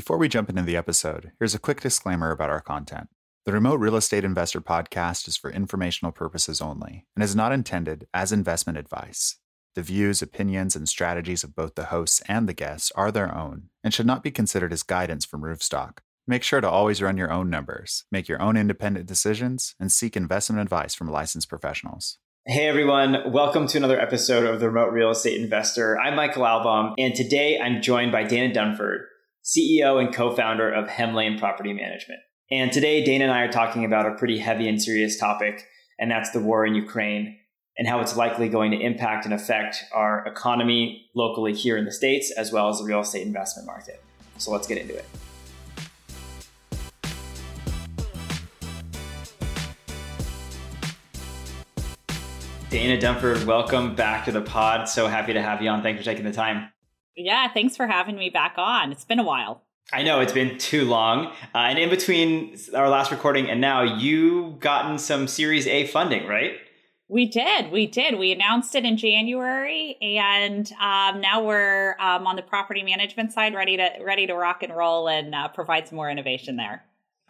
Before we jump into the episode, here's a quick disclaimer about our content. The Remote Real Estate Investor podcast is for informational purposes only and is not intended as investment advice. The views, opinions, and strategies of both the hosts and the guests are their own and should not be considered as guidance from Roofstock. Make sure to always run your own numbers, make your own independent decisions, and seek investment advice from licensed professionals. Hey everyone, welcome to another episode of the Remote Real Estate Investor. I'm Michael Albaum, and today I'm joined by Dana Dunford, CEO and co founder of Hemlane Property Management. And today, Dana and I are talking about a pretty heavy and serious topic, and that's the war in Ukraine and how it's likely going to impact and affect our economy locally here in the States, as well as the real estate investment market. So let's get into it. Dana Dunford, welcome back to the pod. So happy to have you on. Thanks for taking the time. Yeah, thanks for having me back on. It's been a while. I know it's been too long. Uh, and in between our last recording and now, you gotten some Series A funding, right? We did. We did. We announced it in January, and um, now we're um, on the property management side, ready to ready to rock and roll and uh, provide some more innovation there.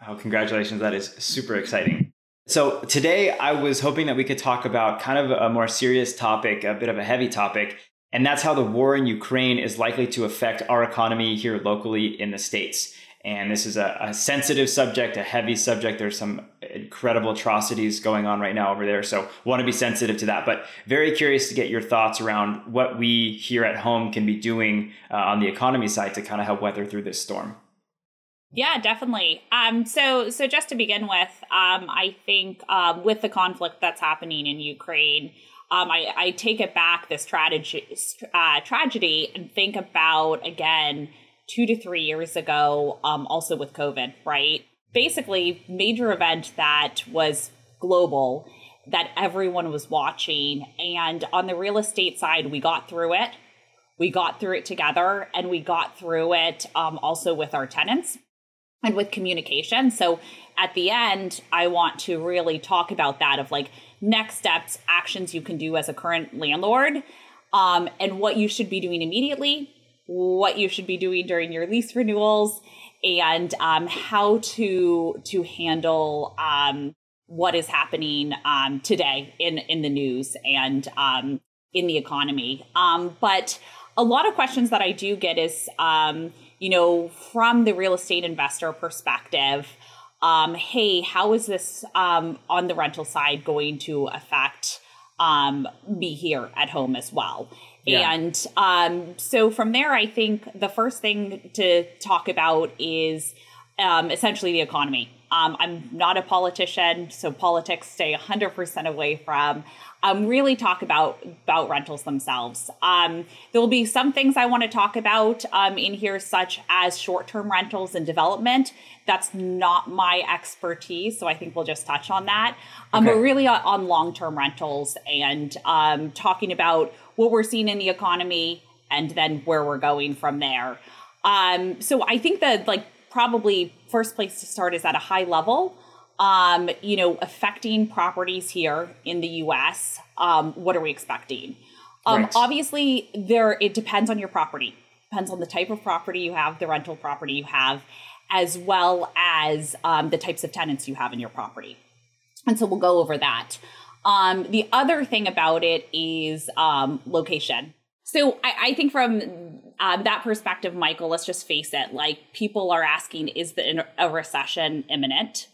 Oh, congratulations! That is super exciting. So today, I was hoping that we could talk about kind of a more serious topic, a bit of a heavy topic, and that's how the war in Ukraine is likely to affect our economy here locally in the States. And this is a, a, sensitive subject, a heavy subject. There's some incredible atrocities going on right now over there. So, want to be sensitive to that. But very curious to get your thoughts around what we here at home can be doing uh, on the economy side to kind of help weather through this storm. Yeah, definitely. Um, so, so just to begin with, um, I think um, with the conflict that's happening in Ukraine, um, I, I, take it back this tragedy, uh, tragedy and think about again two to three years ago, um, also with COVID, right? Basically, major event that was global that everyone was watching, and on the real estate side, we got through it. We got through it together, and we got through it um, also with our tenants and with communication. So at the end, I want to really talk about that of like next steps, actions you can do as a current landlord, um, and what you should be doing immediately, what you should be doing during your lease renewals, and um, how to to handle um, what is happening um, today in in the news and um, in the economy. Um, but a lot of questions that I do get is, you know, from the real estate investor perspective um, hey, how is this um, on the rental side going to affect um, me here at home as well? Yeah. And um, so from there, I think the first thing to talk about is um, essentially the economy. Um, I'm not a politician, so politics stay 100% away from. Um, really talk about about rentals themselves. Um, there will be some things I want to talk about um, in here, such as short term rentals and development. That's not my expertise, so I think we'll just touch on that. Um, okay. But really on, on long term rentals and um, talking about what we're seeing in the economy and then where we're going from there. Um, so I think that like probably first place to start is at a high level. Um, you know, affecting properties here in the U.S. Um, what are we expecting? Um, right. Obviously, there it depends on your property. Depends on the type of property you have, the rental property you have, as well as um, the types of tenants you have in your property. And so we'll go over that. Um, the other thing about it is um, location. So I, I think from um, that perspective, Michael, let's just face it. Like people are asking, is the, a recession imminent?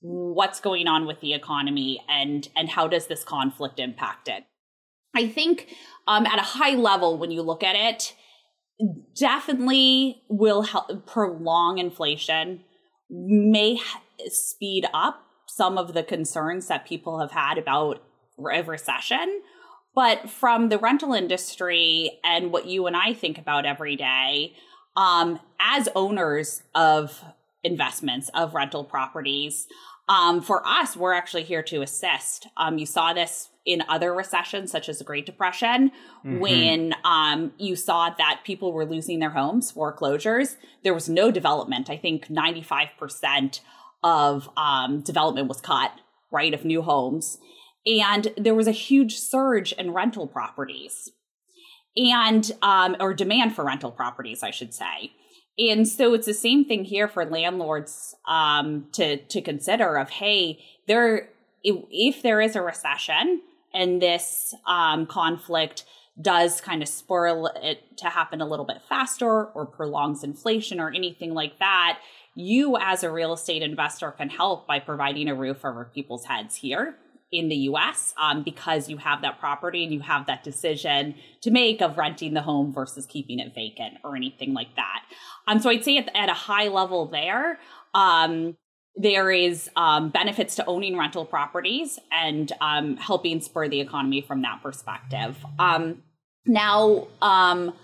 What's going on with the economy, and and how does this conflict impact it? I think um, at a high level, when you look at it, definitely will help prolong inflation. May speed up some of the concerns that people have had about a recession but from the rental industry and what you and I think about every day, um, as owners of investments of rental properties, um, for us, we're actually here to assist. Um, you saw this in other recessions, such as the Great Depression, mm-hmm. when um, you saw that people were losing their homes, foreclosures. There was no development. I think 95% of um, development was cut, right, of new homes. And there was a huge surge in rental properties and, um, or demand for rental properties, I should say. And so it's the same thing here for landlords um, to to consider of hey, there if, there is a recession and this um, conflict does kind of spur it to happen a little bit faster or prolongs inflation or anything like that, you as a real estate investor can help by providing a roof over people's heads here in the US um, because you have that property and you have that decision to make of renting the home versus keeping it vacant or anything like that. Um, so I'd say at, at a high level there, um, there is um, benefits to owning rental properties and um, helping spur the economy from that perspective. Um, now, um,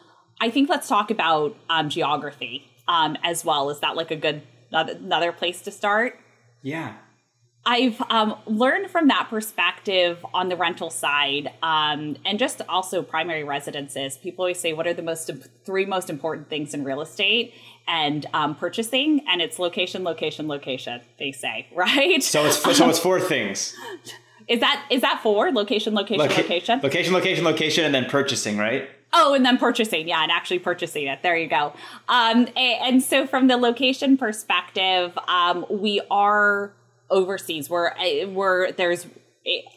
I think let's talk about um, geography um, as well. Is that like a good another place to start? Yeah. I've um, learned from that perspective on the rental side, um, and just also primary residences. People always say, "What are the most three most important things in real estate?" and um, purchasing, and it's location, location, location. They say, right? So it's so it's four things. Is that is that four location, location, Loca- location, location, location, location, and then purchasing, right? Oh, and then purchasing, yeah, and actually purchasing it. There you go. Um, and, and so from the location perspective, um, we are overseas. We're we're there's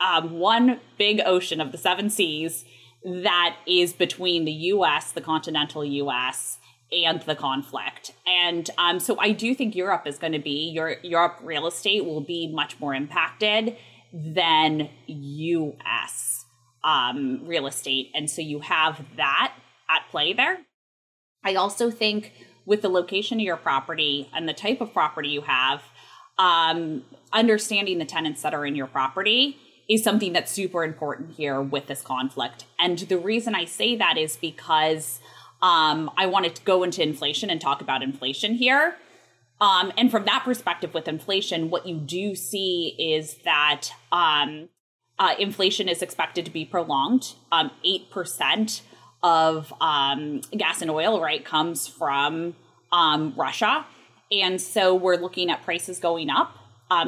um, one big ocean of the seven seas that is between the U.S., the continental U.S and the conflict. And um, so I do think Europe is going to be your Europe real estate will be much more impacted than U.S. Um, real estate, and so you have that at play there. I also think with the location of your property and the type of property you have, um, understanding the tenants that are in your property is something that's super important here with this conflict. And the reason I say that is because um, I wanted to go into inflation and talk about inflation here. Um, and from that perspective, with inflation, what you do see is that um, uh, inflation is expected to be prolonged. Um, eight percent of um, gas and oil, right, comes from um, Russia, and so we're looking at prices going up.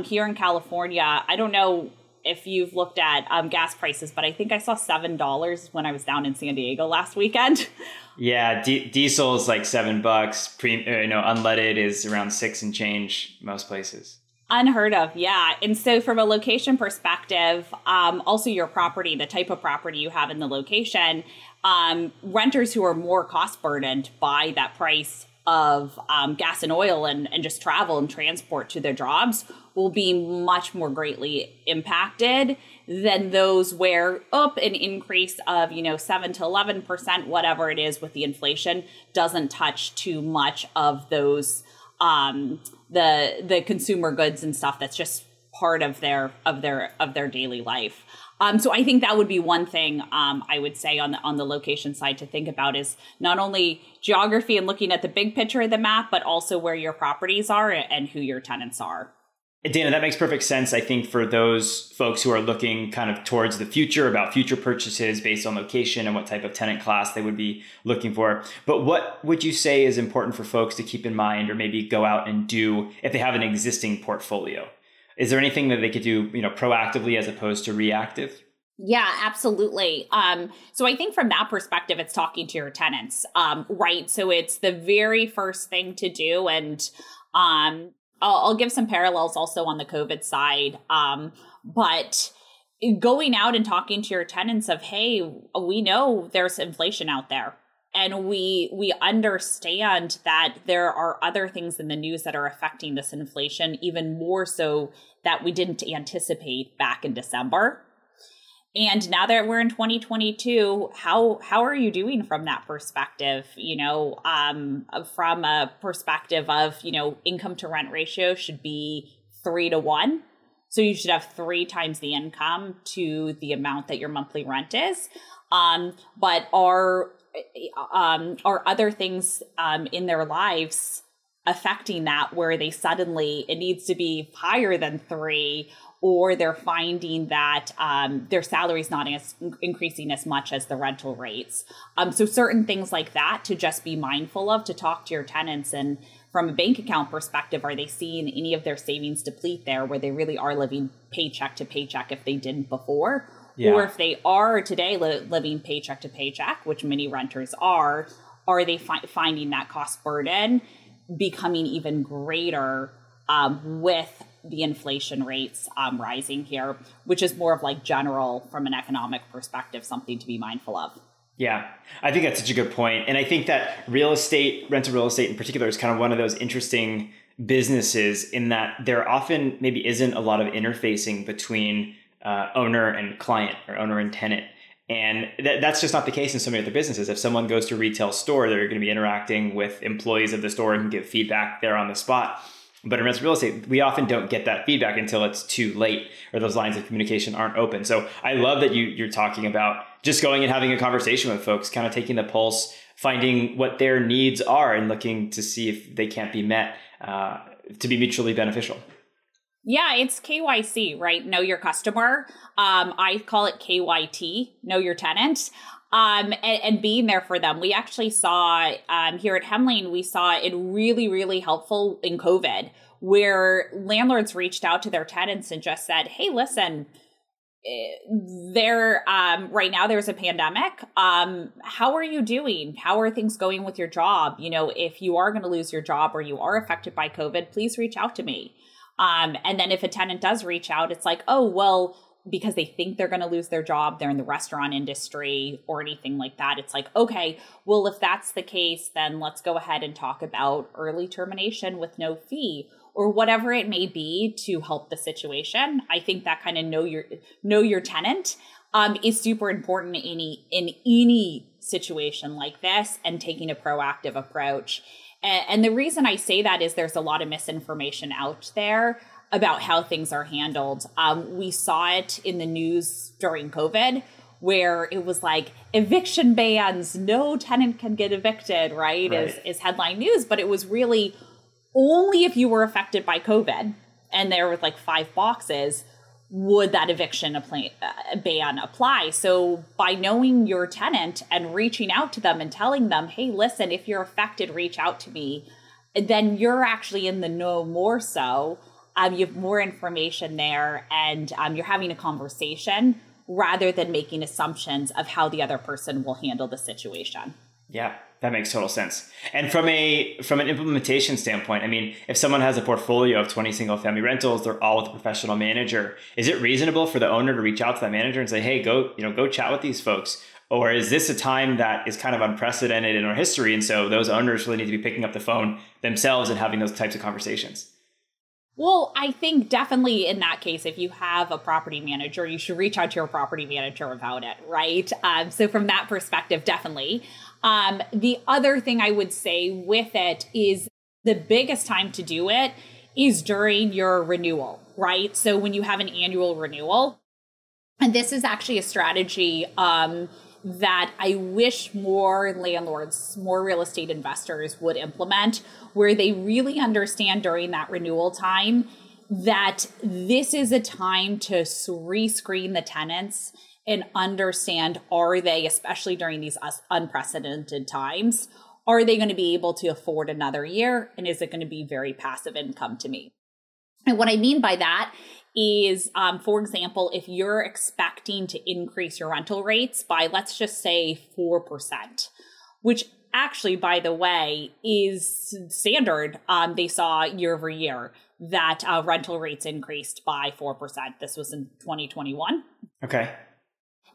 here in California, I don't know if you've looked at um, gas prices, but I think I saw seven dollars when I was down in San Diego last weekend. Yeah, d- diesel is like seven bucks. Pre, uh, you know, unleaded is around six and change most places. Unheard of, yeah. And so, from a location perspective, um, also your property, the type of property you have in the location, um, renters who are more cost burdened by that price of um, gas and oil and, and just travel and transport to their jobs will be much more greatly impacted than those where up an increase of you know 7 to 11% whatever it is with the inflation doesn't touch too much of those um, the the consumer goods and stuff that's just part of their of their of their daily life um, so I think that would be one thing um, I would say on the on the location side to think about is not only geography and looking at the big picture of the map, but also where your properties are and who your tenants are. Dana, that makes perfect sense. I think for those folks who are looking kind of towards the future about future purchases based on location and what type of tenant class they would be looking for. But what would you say is important for folks to keep in mind or maybe go out and do if they have an existing portfolio? Is there anything that they could do you know proactively as opposed to reactive yeah, absolutely. Um, so I think from that perspective, it's talking to your tenants, um, right? So it's the very first thing to do, and um, I'll, I'll, give some parallels also on the COVID side. Um, but going out and talking to your tenants of, hey, we know there's inflation out there and we we understand that there are other things in the news that are affecting this inflation even more so that we didn't anticipate back in December. And now that we're in 2022, how how are you doing from that perspective? You know, um, from a perspective of you know income to rent ratio should be three to one, so you should have three times the income to the amount that your monthly rent is. Um, but are um, are other things um, in their lives affecting that where they suddenly it needs to be higher than three or they're finding that um, their salary is not as increasing as much as the rental rates. Um, so certain things like that to just be mindful of to talk to your tenants and from a bank account perspective are they seeing any of their savings deplete there where they really are living paycheck to paycheck if they didn't before yeah. or if they are today li- living paycheck to paycheck, which many renters are, are they fi- finding that cost burden becoming even greater um, with the inflation rates um, rising here, which is more of like general from an economic perspective, something to be mindful of. Yeah, I think that's such a good point. And I think that real estate, rental real estate in particular, is kind of one of those interesting businesses in that there often maybe isn't a lot of interfacing between uh, owner and client or owner and tenant. And th- that's just not the case in so many other businesses. If someone goes to a retail store, they're going to be interacting with employees of the store and give feedback there on the spot. But in real estate, we often don't get that feedback until it's too late or those lines of communication aren't open. So I love that you, you're talking about just going and having a conversation with folks, kind of taking the pulse, finding what their needs are, and looking to see if they can't be met uh, to be mutually beneficial. Yeah, it's KYC, right? Know your customer. Um, I call it KYT, know your tenant. Um, and, and, being there for them. We actually saw um, here at Hemlane, we saw it really, really helpful in COVID, where landlords reached out to their tenants and just said, "Hey, listen, eh, there um, right now there's a pandemic. Um, how are you doing? How are things going with your job? You know, if you are going to lose your job or you are affected by COVID, please reach out to me." Um, and then if a tenant does reach out, it's like, oh, well, because they think they're going to lose their job, they're in the restaurant industry or anything like that. It's like, okay, well, if that's the case, then let's go ahead and talk about early termination with no fee or whatever it may be to help the situation. I think that kind of know your know your tenant um, is super important in any in any situation like this and taking a proactive approach. And, and the reason I say that is there's a lot of misinformation out there about how things are handled. Um, we saw it in the news during COVID where it was like eviction bans, no tenant can get evicted, right? right. Is, is headline news, but it was really only if you were affected by COVID and there were like five boxes would that eviction apply, uh, ban apply. So by knowing your tenant and reaching out to them and telling them, hey, listen, if you're affected, reach out to me, then you're actually in the know more so um, you have more information there and um, you're having a conversation rather than making assumptions of how the other person will handle the situation. Yeah, that makes total sense. And from a from an implementation standpoint, I mean, if someone has a portfolio of 20 single family rentals, they're all with a professional manager. Is it reasonable for the owner to reach out to that manager and say, "Hey, go, you know, go chat with these folks?" Or is this a time that is kind of unprecedented in our history and so those owners really need to be picking up the phone themselves and having those types of conversations? Well, I think definitely in that case, if you have a property manager, you should reach out to your property manager about it, right? Um, so, from that perspective, definitely. Um, the other thing I would say with it is the biggest time to do it is during your renewal, right? So, when you have an annual renewal, and this is actually a strategy um, that I wish more landlords, more real estate investors would implement, where they really understand during that renewal time that this is a time to rescreen the tenants and understand are they, especially during these unprecedented times, are they going to be able to afford another year? And is it going to be very passive income to me? And what I mean by that is, um, for example, if you're expecting to increase your rental rates by, let's just say, 4%, which actually, by the way, is standard. Um, they saw year over year that uh, rental rates increased by 4%. This was in 2021. Okay.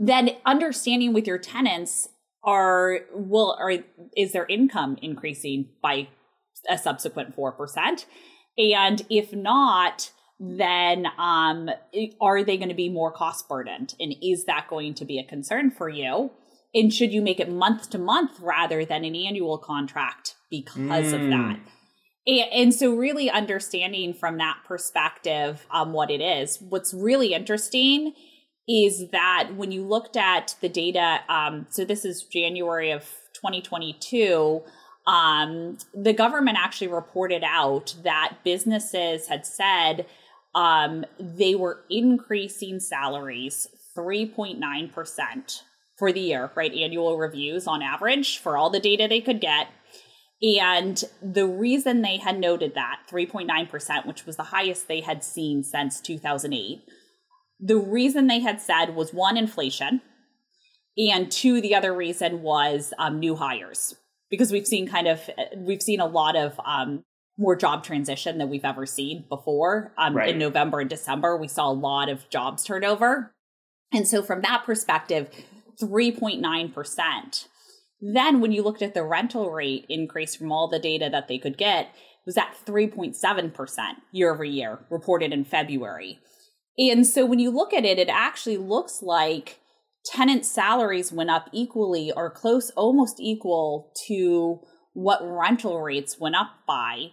Then understanding with your tenants are will or is their income increasing by a subsequent 4%? And if not, then um, are they going to be more cost burdened? And is that going to be a concern for you? And should you make it month to month rather than an annual contract because mm. of that? And, and, so, really understanding from that perspective um, what it is. What's really interesting is that when you looked at the data, um, so this is January of 2022 um, the government actually reported out that businesses had said um, they were increasing salaries 3.9% for the year, right? Annual reviews on average for all the data they could get. And the reason they had noted that 3.9%, which was the highest they had seen since 2008, the reason they had said was one, inflation, and two, the other reason was um, new hires. because we've seen kind of we've seen a lot of um, more job transition than we've ever seen before. Um, right. In November and December, we saw a lot of jobs turnover, and so from that perspective, three point nine percent. Then, when you looked at the rental rate increase from all the data that they could get, was at 3.7% year over year, reported in February. And so when you look at it, it actually looks like tenant salaries went up equally or close, almost equal to what rental rates went up by.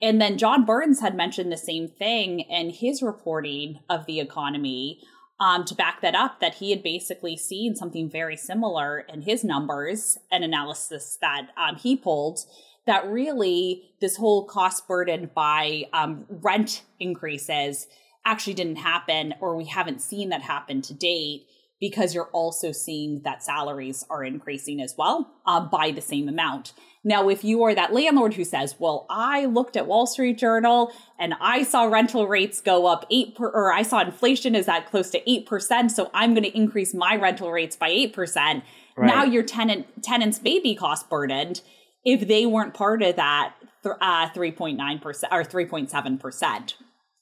And then John Burns had mentioned the same thing in his reporting of the economy um, to back that up, that he had basically seen something very similar in his numbers and analysis that um, he pulled that really this whole cost burden by um, rent increases actually didn't happen, or we haven't seen that happen to date because you're also seeing that salaries are increasing as well uh, by the same amount. Now, if you are that landlord who says, well, I looked at Wall Street Journal and I saw rental rates go up eight per, or I saw inflation is at close to 8%. So I'm going to increase my rental rates by 8%. Right. Now your tenant tenants may be cost burdened if they weren't part of that uh, 3.9% or 3.7%.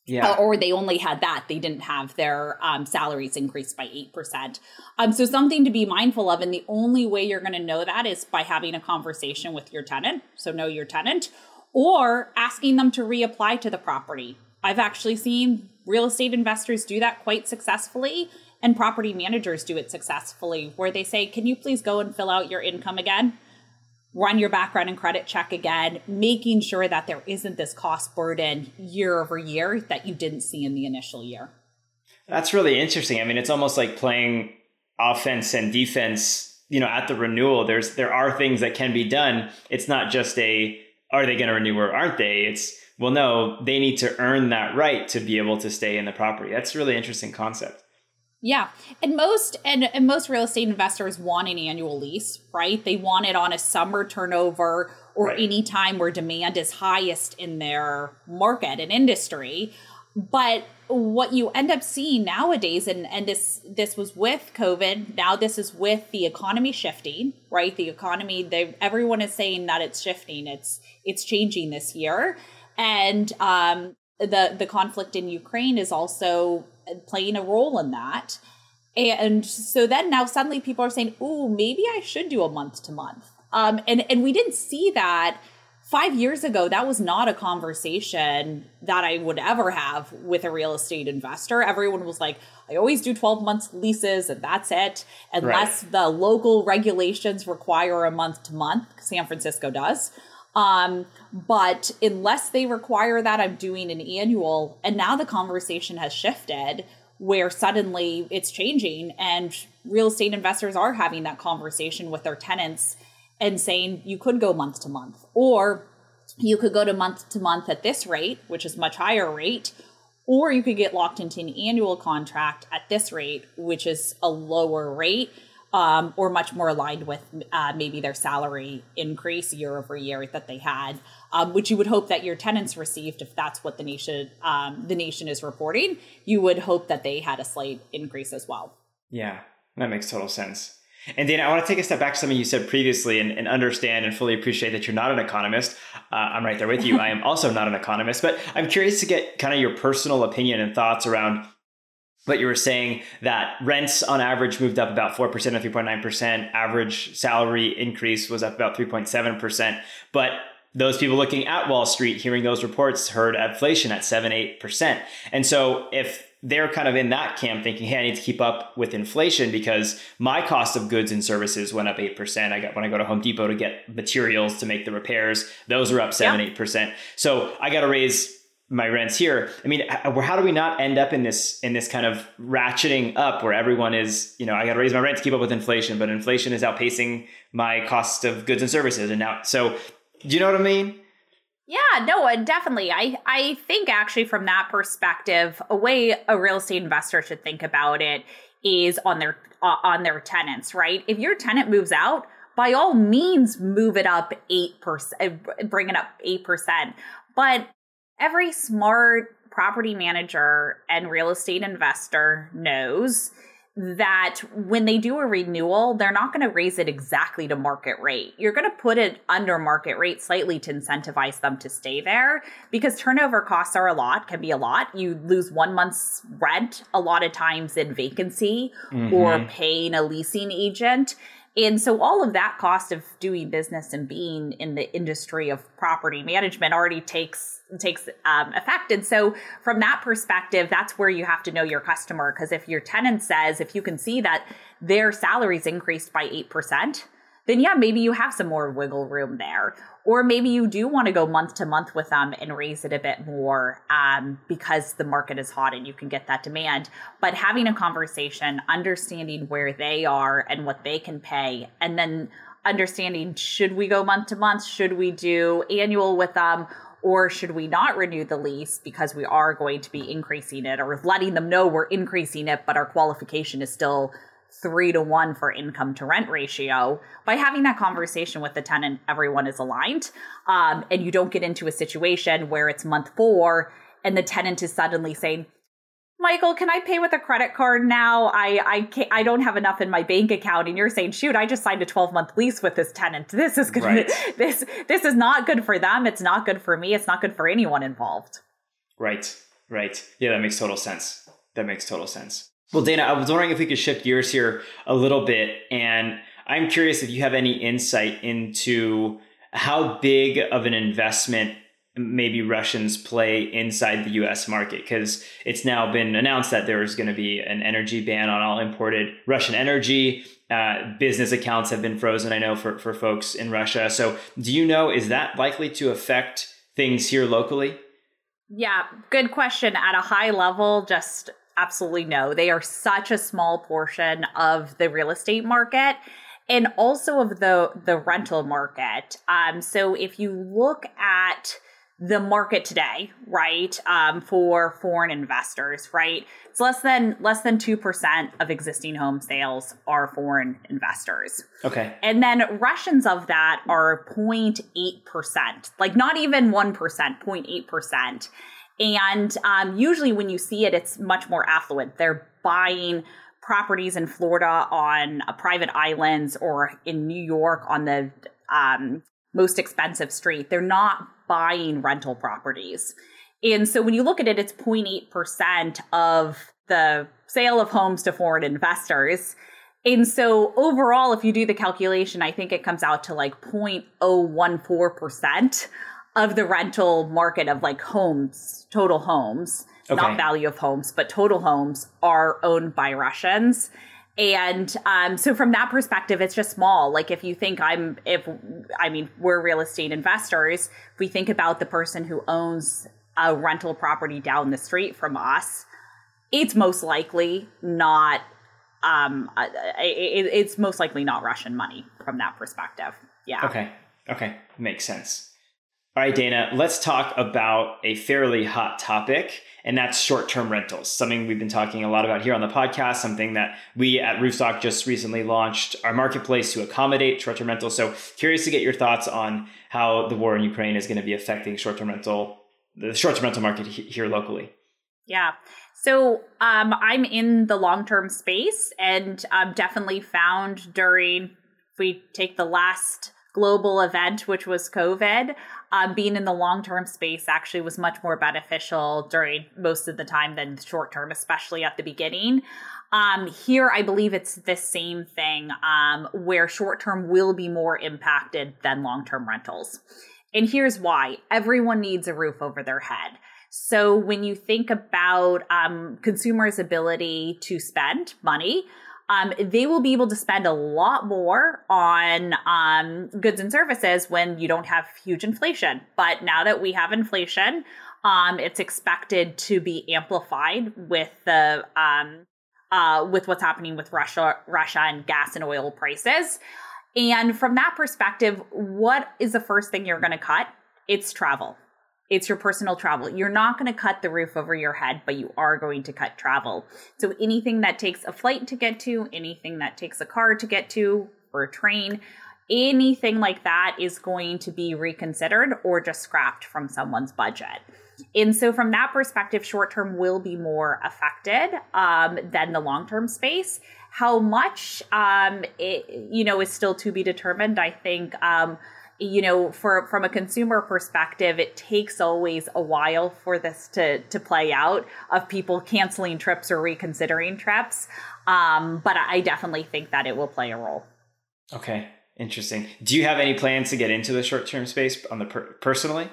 Yeah. Uh, or they only had that. They didn't have their um, salaries increased by 8%. Um, so, something to be mindful of. And the only way you're going to know that is by having a conversation with your tenant. So, know your tenant or asking them to reapply to the property. I've actually seen real estate investors do that quite successfully, and property managers do it successfully, where they say, Can you please go and fill out your income again? Run your background and credit check again, making sure that there isn't this cost burden year over year that you didn't see in the initial year. That's really interesting. I mean, it's almost like playing offense and defense, you know, at the renewal. There's there are things that can be done. It's not just a are they going to renew or aren't they? It's well, no, they need to earn that right to be able to stay in the property. That's a really interesting concept. Yeah. And most and, and most real estate investors want an annual lease, right? They want it on a summer turnover or right. any time where demand is highest in their market and industry. But what you end up seeing nowadays, and, and this this was with COVID, now this is with the economy shifting, right? The economy, they everyone is saying that it's shifting, it's it's changing this year. And um the the conflict in Ukraine is also playing a role in that. And so then now suddenly people are saying, "Oh, maybe I should do a month to month." Um, and and we didn't see that five years ago. That was not a conversation that I would ever have with a real estate investor. Everyone was like, "I always do twelve months leases, and that's it, unless right. the local regulations require a month to month." San Francisco does. Um, but unless they require that, I'm doing an annual. And now the conversation has shifted where suddenly it's changing and real estate investors are having that conversation with their tenants and saying you could go month to month or you could go to month to month at this rate, which is much higher rate, or you could get locked into an annual contract at this rate, which is a lower rate um, or much more aligned with uh, maybe their salary increase year over year that they had, um, which you would hope that your tenants received if that's what the nation um, the nation is reporting. You would hope that they had a slight increase as well. Yeah, that makes total sense. And Dana, I want to take a step back to something you said previously and, and understand and fully appreciate that you're not an economist. Uh, I'm right there with you. I am also not an economist, but I'm curious to get kind of your personal opinion and thoughts around but you were saying that rents on average moved up about 4% or 3.9%. Average salary increase was up about 3.7%. But those people looking at Wall Street, hearing those reports, heard inflation at 7 8%. And so if they're kind of in that camp thinking, hey, I need to keep up with inflation because my cost of goods and services went up 8%. I got when I go to Home Depot to get materials to make the repairs, those are up 7 yeah. 8%. So I got to raise my rents here. I mean, how do we not end up in this in this kind of ratcheting up where everyone is, you know, I got to raise my rent to keep up with inflation, but inflation is outpacing my cost of goods and services, and now so do you know what I mean? Yeah, no, and definitely. I I think actually from that perspective, a way a real estate investor should think about it is on their uh, on their tenants, right? If your tenant moves out, by all means move it up 8%, bring it up 8%. But every smart property manager and real estate investor knows that when they do a renewal, they're not going to raise it exactly to market rate. You're going to put it under market rate slightly to incentivize them to stay there because turnover costs are a lot, can be a lot. You lose one month's rent a lot of times in vacancy mm-hmm. or paying a leasing agent. And so all of that cost of doing business and being in the industry of property management already takes takes um, effect. And so from that perspective, that's where you have to know your customer because if your tenant says if you can see that their salaries increased by 8%, then yeah, maybe you have some more wiggle room there. Or maybe you do want to go month to month with them and raise it a bit more um, because the market is hot and you can get that demand. But having a conversation, understanding where they are and what they can pay, and then understanding should we go month to month? Should we do annual with them? Or should we not renew the lease because we are going to be increasing it or letting them know we're increasing it, but our qualification is still three to one for income to rent ratio. By having that conversation with the tenant everyone is aligned um, and you don't get into a situation where it's month four and the tenant is suddenly saying michael can i pay with a credit card now? I i can't i don't have enough in my bank account. And you're saying shoot i just signed a 12 month lease with this tenant. This is good right. this this is not good for them. It's not good for me. It's not good for anyone involved. Right. Right. Yeah that makes total sense. That makes total sense well, Dana, I was wondering if we could shift gears here a little bit. And I'm curious if you have any insight into how big of an investment maybe Russians play inside the US market because it's now been announced that there is going to be an energy ban on all imported Russian energy. Uh, business accounts have been frozen, I know, for, for folks in Russia. So, do you know, is that likely to affect things here locally? Yeah, good question. At a high level, just absolutely no. They are such a small portion of the real estate market and also of the the rental market. Um, so if you look at the market today, right, um, for foreign investors, right, it's less than less than two percent of existing home sales are foreign investors. Okay, and then Russians of that are 0.8 percent, like not even one percent, 0.8 percent. And um, usually, when you see it, it's much more affluent. They're buying properties in Florida on uh, private islands or in New York on the um, most expensive street. They're not buying rental properties. And so when you look at it, it's 0.8% of the sale of homes to foreign investors. And so overall, if you do the calculation, I think it comes out to like 0.014% of the rental market of like homes, total homes, okay. not value of homes, but total homes are owned by Russians. And um, so from that perspective, it's just small. Like if you think I'm, if I mean, we're real estate investors, if we think about the person who owns a rental property down the street from us, it's most likely not, um, it, it's most likely not Russian money from that perspective. Yeah. Okay. Okay. Makes sense. All right, Dana, let's talk about a fairly hot topic, and that's short term rentals. Something we've been talking a lot about here on the podcast, something that we at Roofstock just recently launched our marketplace to accommodate short term rentals. So, curious to get your thoughts on how the war in Ukraine is going to be affecting short term rental, the short term rental market here locally. Yeah. So um, I'm in the long term space and um, definitely found during, if we take the last global event, which was COVID, um, being in the long term space actually was much more beneficial during most of the time than short term, especially at the beginning. Um, here, I believe it's the same thing um, where short term will be more impacted than long term rentals. And here's why everyone needs a roof over their head. So when you think about um, consumers' ability to spend money, um, they will be able to spend a lot more on um, goods and services when you don't have huge inflation. But now that we have inflation, um, it's expected to be amplified with the um, uh, with what's happening with Russia, Russia and gas and oil prices. And from that perspective, what is the first thing you're going to cut? It's travel it's your personal travel. You're not going to cut the roof over your head, but you are going to cut travel. So anything that takes a flight to get to, anything that takes a car to get to, or a train, anything like that is going to be reconsidered or just scrapped from someone's budget. And so, from that perspective, short term will be more affected um, than the long term space. How much, um, it, you know, is still to be determined. I think, um, you know, for from a consumer perspective, it takes always a while for this to to play out of people canceling trips or reconsidering trips. Um, but I definitely think that it will play a role. Okay, interesting. Do you have any plans to get into the short term space on the per- personally?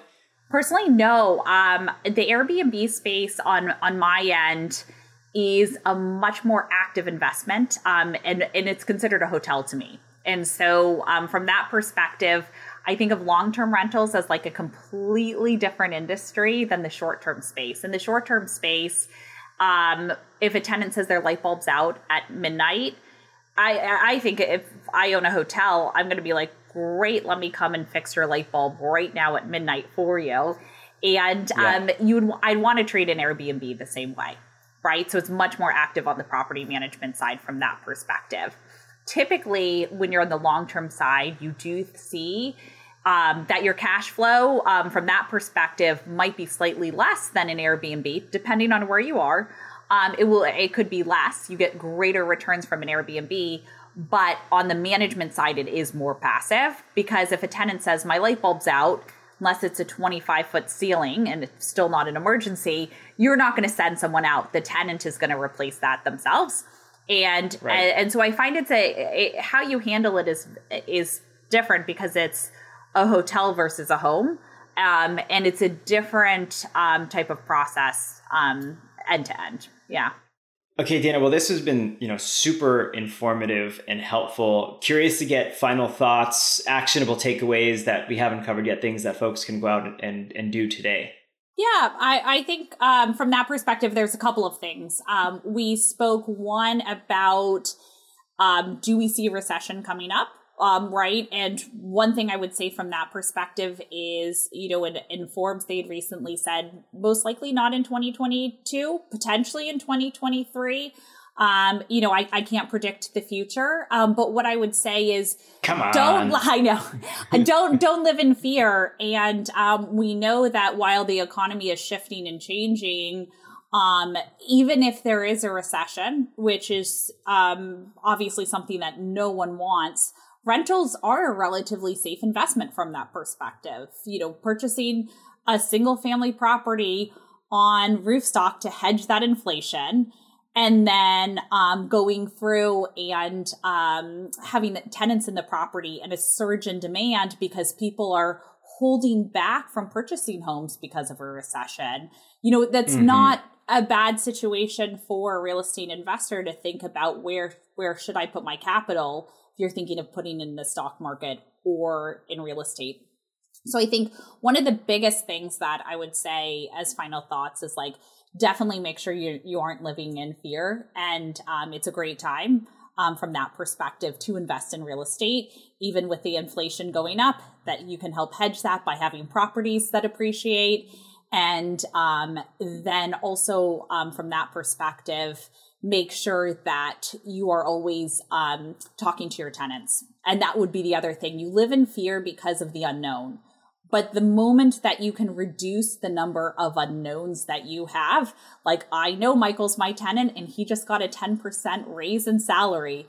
Personally, no. Um, the Airbnb space on on my end is a much more active investment, um, and and it's considered a hotel to me. And so, um, from that perspective, I think of long term rentals as like a completely different industry than the short term space. In the short term space, um, if a tenant says their light bulb's out at midnight, I I think if I own a hotel, I'm going to be like, great, let me come and fix your light bulb right now at midnight for you. And yeah. um, you would I'd want to treat an Airbnb the same way, right? So it's much more active on the property management side from that perspective. Typically, when you're on the long term side, you do see um, that your cash flow um, from that perspective might be slightly less than an Airbnb, depending on where you are. Um, it will it could be less. You get greater returns from an Airbnb, but on the management side, it is more passive because if a tenant says, my light bulb's out, unless it's a 25 foot ceiling and it's still not an emergency, you're not going to send someone out. The tenant is going to replace that themselves. And, right. and, and so I find it's a, how you handle it is is different because it's a hotel versus a home, um, and it's a different um, type of process um, end to end. Yeah. Okay, Dana. Well, this has been you know super informative and helpful. Curious to get final thoughts, actionable takeaways that we haven't covered yet, things that folks can go out and and, and do today. Yeah, I, I think um, from that perspective, there's a couple of things. Um, we spoke one about um, do we see a recession coming up? Um, right. And one thing I would say from that perspective is, you know, in, in Forbes, they had recently said most likely not in 2022, potentially in 2023. Um, you know, I, I can't predict the future. Um, but what I would say is, come on, don't, I know, don't, don't live in fear. And, um, we know that while the economy is shifting and changing, um, even if there is a recession, which is, um, obviously something that no one wants, rentals are a relatively safe investment from that perspective. You know, purchasing a single family property on Roofstock to hedge that inflation and then um, going through and um, having the tenants in the property and a surge in demand because people are holding back from purchasing homes because of a recession. You know, that's mm-hmm. not a bad situation for a real estate investor to think about where where should I put my capital if you're thinking of putting in the stock market or in real estate. So I think one of the biggest things that I would say as final thoughts is like definitely make sure you you aren't living in fear, and um, it's a great time um, from that perspective to invest in real estate, even with the inflation going up. That you can help hedge that by having properties that appreciate, and um, then also um, from that perspective make sure that you are always um, talking to your tenants. And that would be the other thing. You live in fear because of the unknown. But the moment that you can reduce the number of unknowns that you have, like I know Michael's my tenant and he just got a 10% raise in salary,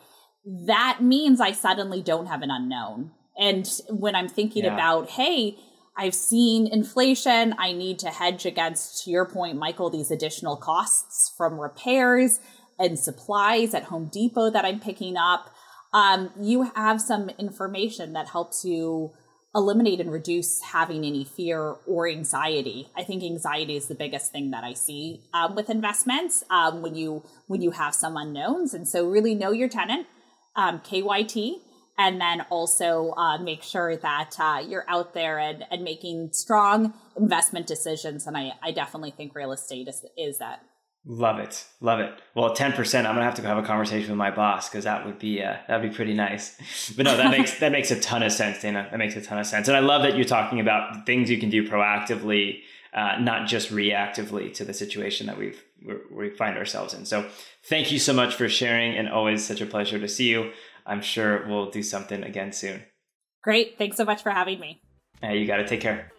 that means I suddenly don't have an unknown. And when I'm thinking yeah. about, hey, I've seen inflation, I need to hedge against, to your point, Michael, these additional costs from repairs and supplies at Home Depot that I'm picking up, um, you have some information that helps you eliminate and reduce having any fear or anxiety. I think anxiety is the biggest thing that I see um, with investments um, when you when you have some unknowns, and so really know your tenant, um, KYT, and then also uh, make sure that uh, you're out there and, and making strong investment decisions. And I, I definitely think real estate is, is that. Love it, love it. Well, ten percent. I'm gonna have to go have a conversation with my boss because that would be uh, that'd be pretty nice. But no, that makes that makes a ton of sense, Dana. That makes a ton of sense, and I love that you're talking about things you can do proactively, uh, not just reactively to the situation that we've we find ourselves in. So, thank you so much for sharing, and always such a pleasure to see you. I'm sure we'll do something again soon. Great. Thanks so much for having me. Uh, you got to take care.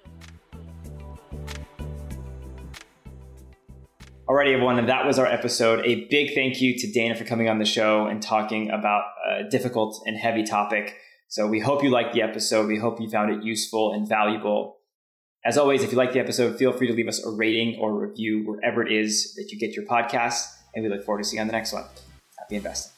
Alrighty, everyone, that was our episode. A big thank you to Dana for coming on the show and talking about a difficult and heavy topic. So we hope you liked the episode. We hope you found it useful and valuable. As always, if you like the episode, feel free to leave us a rating or review wherever it is that you get your podcast. And we look forward to seeing you on the next one. Happy investing.